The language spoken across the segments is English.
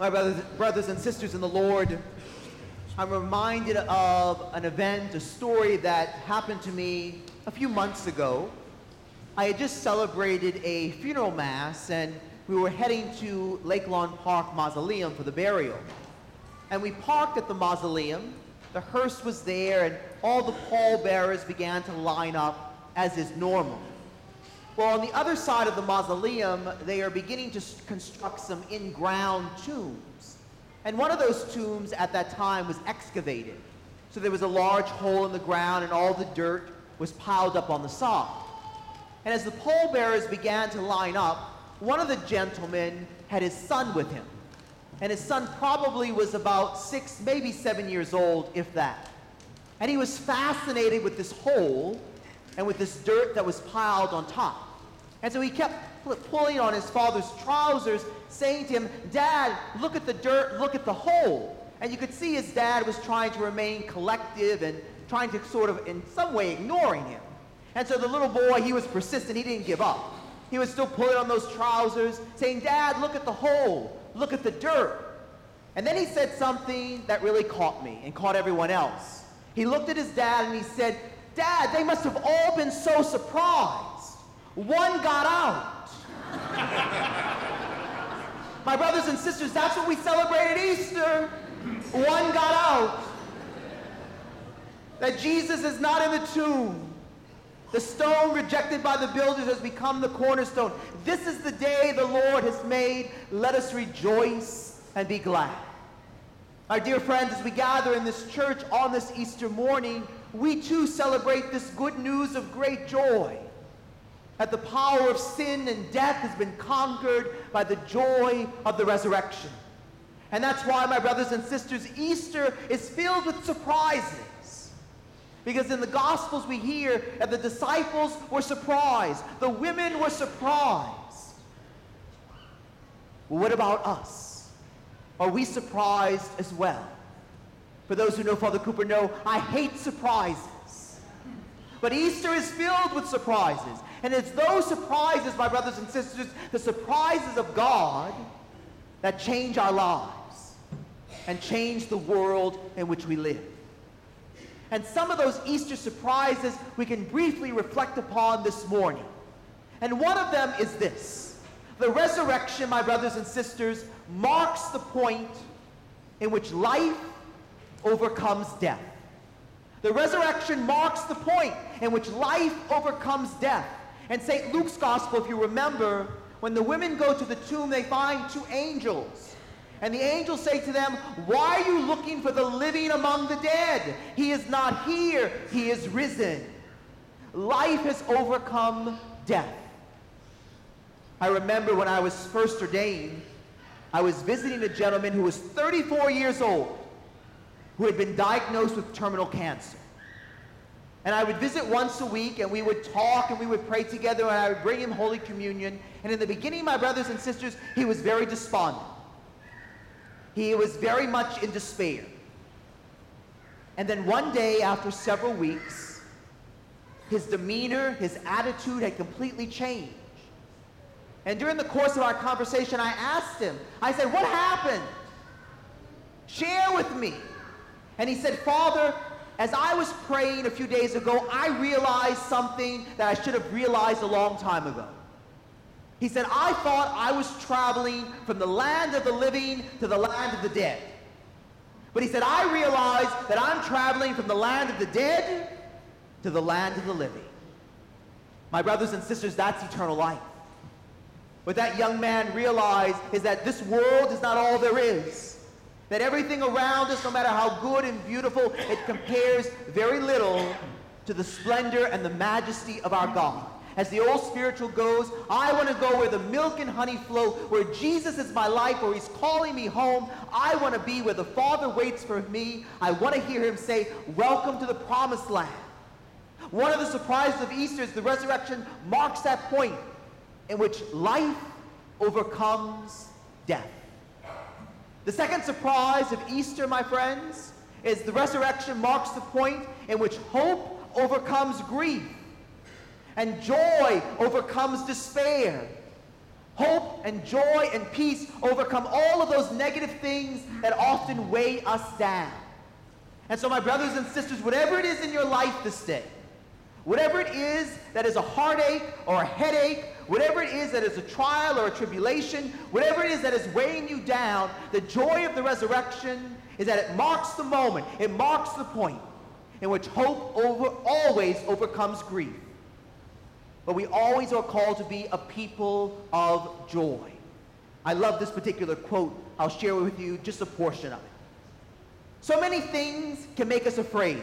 My brothers, brothers and sisters in the Lord, I'm reminded of an event, a story that happened to me a few months ago. I had just celebrated a funeral mass and we were heading to Lake Lawn Park Mausoleum for the burial. And we parked at the mausoleum. The hearse was there and all the pallbearers began to line up as is normal. Well, on the other side of the mausoleum, they are beginning to construct some in-ground tombs. And one of those tombs at that time was excavated. So there was a large hole in the ground and all the dirt was piled up on the side. And as the pallbearers began to line up, one of the gentlemen had his son with him. And his son probably was about six, maybe seven years old, if that. And he was fascinated with this hole and with this dirt that was piled on top. And so he kept pulling on his father's trousers, saying to him, Dad, look at the dirt, look at the hole. And you could see his dad was trying to remain collective and trying to sort of, in some way, ignoring him. And so the little boy, he was persistent. He didn't give up. He was still pulling on those trousers, saying, Dad, look at the hole. Look at the dirt. And then he said something that really caught me and caught everyone else. He looked at his dad and he said, Dad, they must have all been so surprised. One got out. My brothers and sisters, that's what we celebrate at Easter. One got out. That Jesus is not in the tomb. The stone rejected by the builders has become the cornerstone. This is the day the Lord has made. Let us rejoice and be glad. Our dear friends, as we gather in this church on this Easter morning, we too celebrate this good news of great joy that the power of sin and death has been conquered by the joy of the resurrection. And that's why, my brothers and sisters, Easter is filled with surprises. Because in the Gospels we hear that the disciples were surprised, the women were surprised. Well, what about us? Are we surprised as well? For those who know Father Cooper know, I hate surprises. But Easter is filled with surprises. And it's those surprises, my brothers and sisters, the surprises of God, that change our lives and change the world in which we live. And some of those Easter surprises we can briefly reflect upon this morning. And one of them is this. The resurrection, my brothers and sisters, marks the point in which life overcomes death. The resurrection marks the point in which life overcomes death. And St. Luke's gospel, if you remember, when the women go to the tomb, they find two angels. And the angels say to them, Why are you looking for the living among the dead? He is not here, he is risen. Life has overcome death. I remember when I was first ordained, I was visiting a gentleman who was 34 years old, who had been diagnosed with terminal cancer. And I would visit once a week and we would talk and we would pray together and I would bring him Holy Communion. And in the beginning, my brothers and sisters, he was very despondent. He was very much in despair. And then one day, after several weeks, his demeanor, his attitude had completely changed. And during the course of our conversation, I asked him, I said, What happened? Share with me. And he said, Father, as I was praying a few days ago, I realized something that I should have realized a long time ago. He said, I thought I was traveling from the land of the living to the land of the dead. But he said, I realized that I'm traveling from the land of the dead to the land of the living. My brothers and sisters, that's eternal life. What that young man realized is that this world is not all there is. That everything around us, no matter how good and beautiful, it compares very little to the splendor and the majesty of our God. As the old spiritual goes, I want to go where the milk and honey flow, where Jesus is my life, where he's calling me home. I want to be where the Father waits for me. I want to hear him say, welcome to the promised land. One of the surprises of Easter is the resurrection marks that point in which life overcomes death. The second surprise of Easter, my friends, is the resurrection marks the point in which hope overcomes grief and joy overcomes despair. Hope and joy and peace overcome all of those negative things that often weigh us down. And so, my brothers and sisters, whatever it is in your life this day, whatever it is that is a heartache or a headache, whatever it is that is a trial or a tribulation, whatever it is that is weighing you down, the joy of the resurrection is that it marks the moment, it marks the point in which hope over, always overcomes grief. But we always are called to be a people of joy. I love this particular quote. I'll share with you just a portion of it. So many things can make us afraid.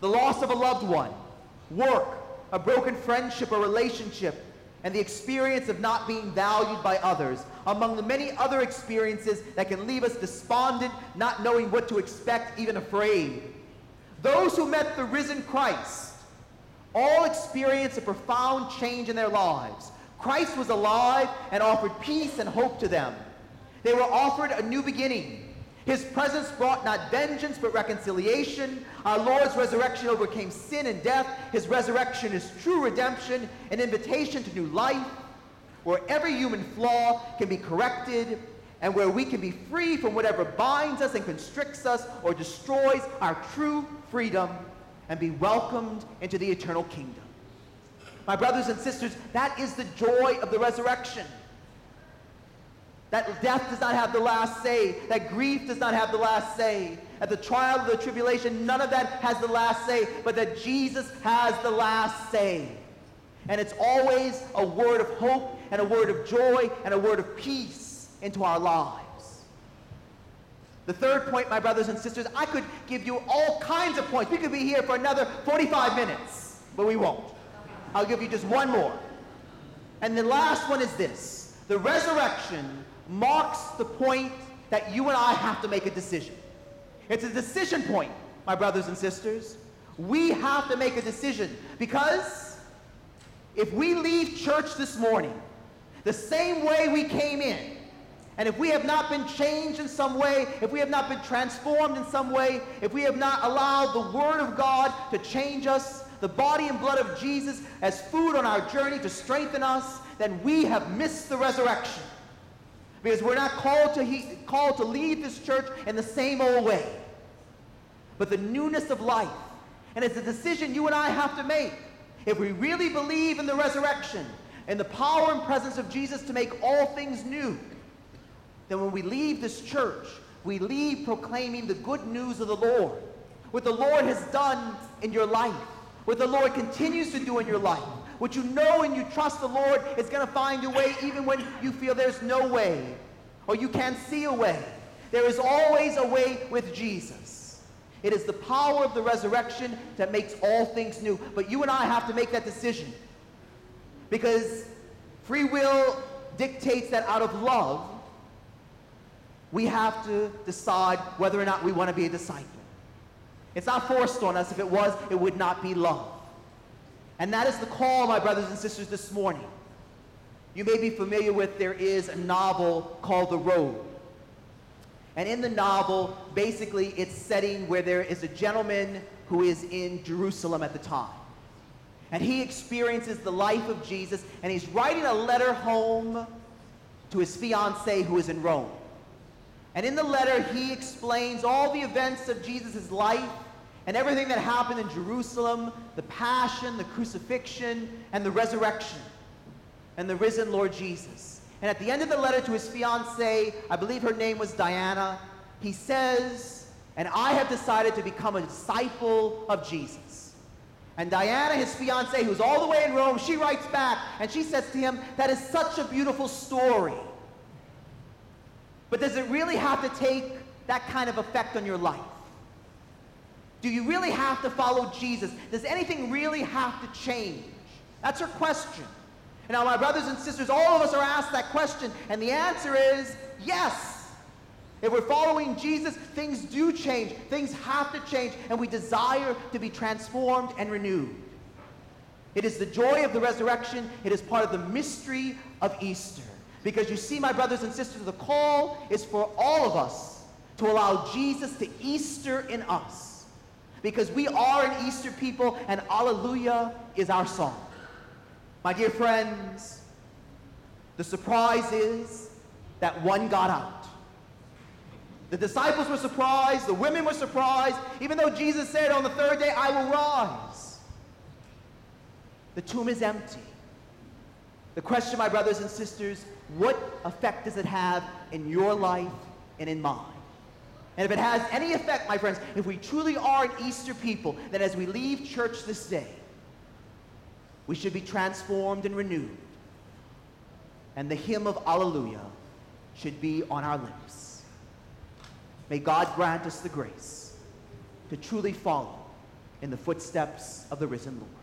The loss of a loved one, work, a broken friendship or relationship, and the experience of not being valued by others, among the many other experiences that can leave us despondent, not knowing what to expect, even afraid. Those who met the risen Christ all experienced a profound change in their lives. Christ was alive and offered peace and hope to them. They were offered a new beginning. His presence brought not vengeance but reconciliation. Our Lord's resurrection overcame sin and death. His resurrection is true redemption, an invitation to new life, where every human flaw can be corrected and where we can be free from whatever binds us and constricts us or destroys our true freedom and be welcomed into the eternal kingdom. My brothers and sisters, that is the joy of the resurrection. That death does not have the last say. That grief does not have the last say. At the trial of the tribulation, none of that has the last say, but that Jesus has the last say. And it's always a word of hope and a word of joy and a word of peace into our lives. The third point, my brothers and sisters, I could give you all kinds of points. We could be here for another 45 minutes, but we won't. I'll give you just one more. And the last one is this. The resurrection marks the point that you and I have to make a decision. It's a decision point, my brothers and sisters. We have to make a decision because if we leave church this morning the same way we came in, and if we have not been changed in some way, if we have not been transformed in some way, if we have not allowed the Word of God to change us, the body and blood of Jesus as food on our journey to strengthen us, then we have missed the resurrection. Because we're not called to, he, called to leave this church in the same old way, but the newness of life. And it's a decision you and I have to make. If we really believe in the resurrection and the power and presence of Jesus to make all things new, then when we leave this church, we leave proclaiming the good news of the Lord. What the Lord has done in your life, what the Lord continues to do in your life, what you know and you trust the Lord is going to find a way even when you feel there's no way or you can't see a way. There is always a way with Jesus. It is the power of the resurrection that makes all things new. But you and I have to make that decision. Because free will dictates that out of love, we have to decide whether or not we want to be a disciple. It's not forced on us. If it was, it would not be love. And that is the call, my brothers and sisters, this morning. You may be familiar with there is a novel called The Robe. And in the novel, basically, it's setting where there is a gentleman who is in Jerusalem at the time. And he experiences the life of Jesus, and he's writing a letter home to his fiancee who is in Rome. And in the letter, he explains all the events of Jesus' life and everything that happened in Jerusalem the passion, the crucifixion, and the resurrection, and the risen Lord Jesus. And at the end of the letter to his fiancee, I believe her name was Diana, he says, And I have decided to become a disciple of Jesus. And Diana, his fiancee, who's all the way in Rome, she writes back and she says to him, That is such a beautiful story. But does it really have to take that kind of effect on your life? Do you really have to follow Jesus? Does anything really have to change? That's her question. And now, my brothers and sisters, all of us are asked that question, and the answer is yes. If we're following Jesus, things do change. Things have to change, and we desire to be transformed and renewed. It is the joy of the resurrection, it is part of the mystery of Easter. Because you see, my brothers and sisters, the call is for all of us to allow Jesus to Easter in us because we are an Easter people and Alleluia is our song. My dear friends, The surprise is that one got out. The disciples were surprised, the women were surprised, even though Jesus said, On the third day I will rise. The tomb is empty. The question, my brothers and sisters, what effect does it have in your life and in mine? And if it has any effect, my friends, if we truly are an Easter people, then as we leave church this day, we should be transformed and renewed. And the hymn of Alleluia should be on our lips. May God grant us the grace to truly follow in the footsteps of the risen Lord.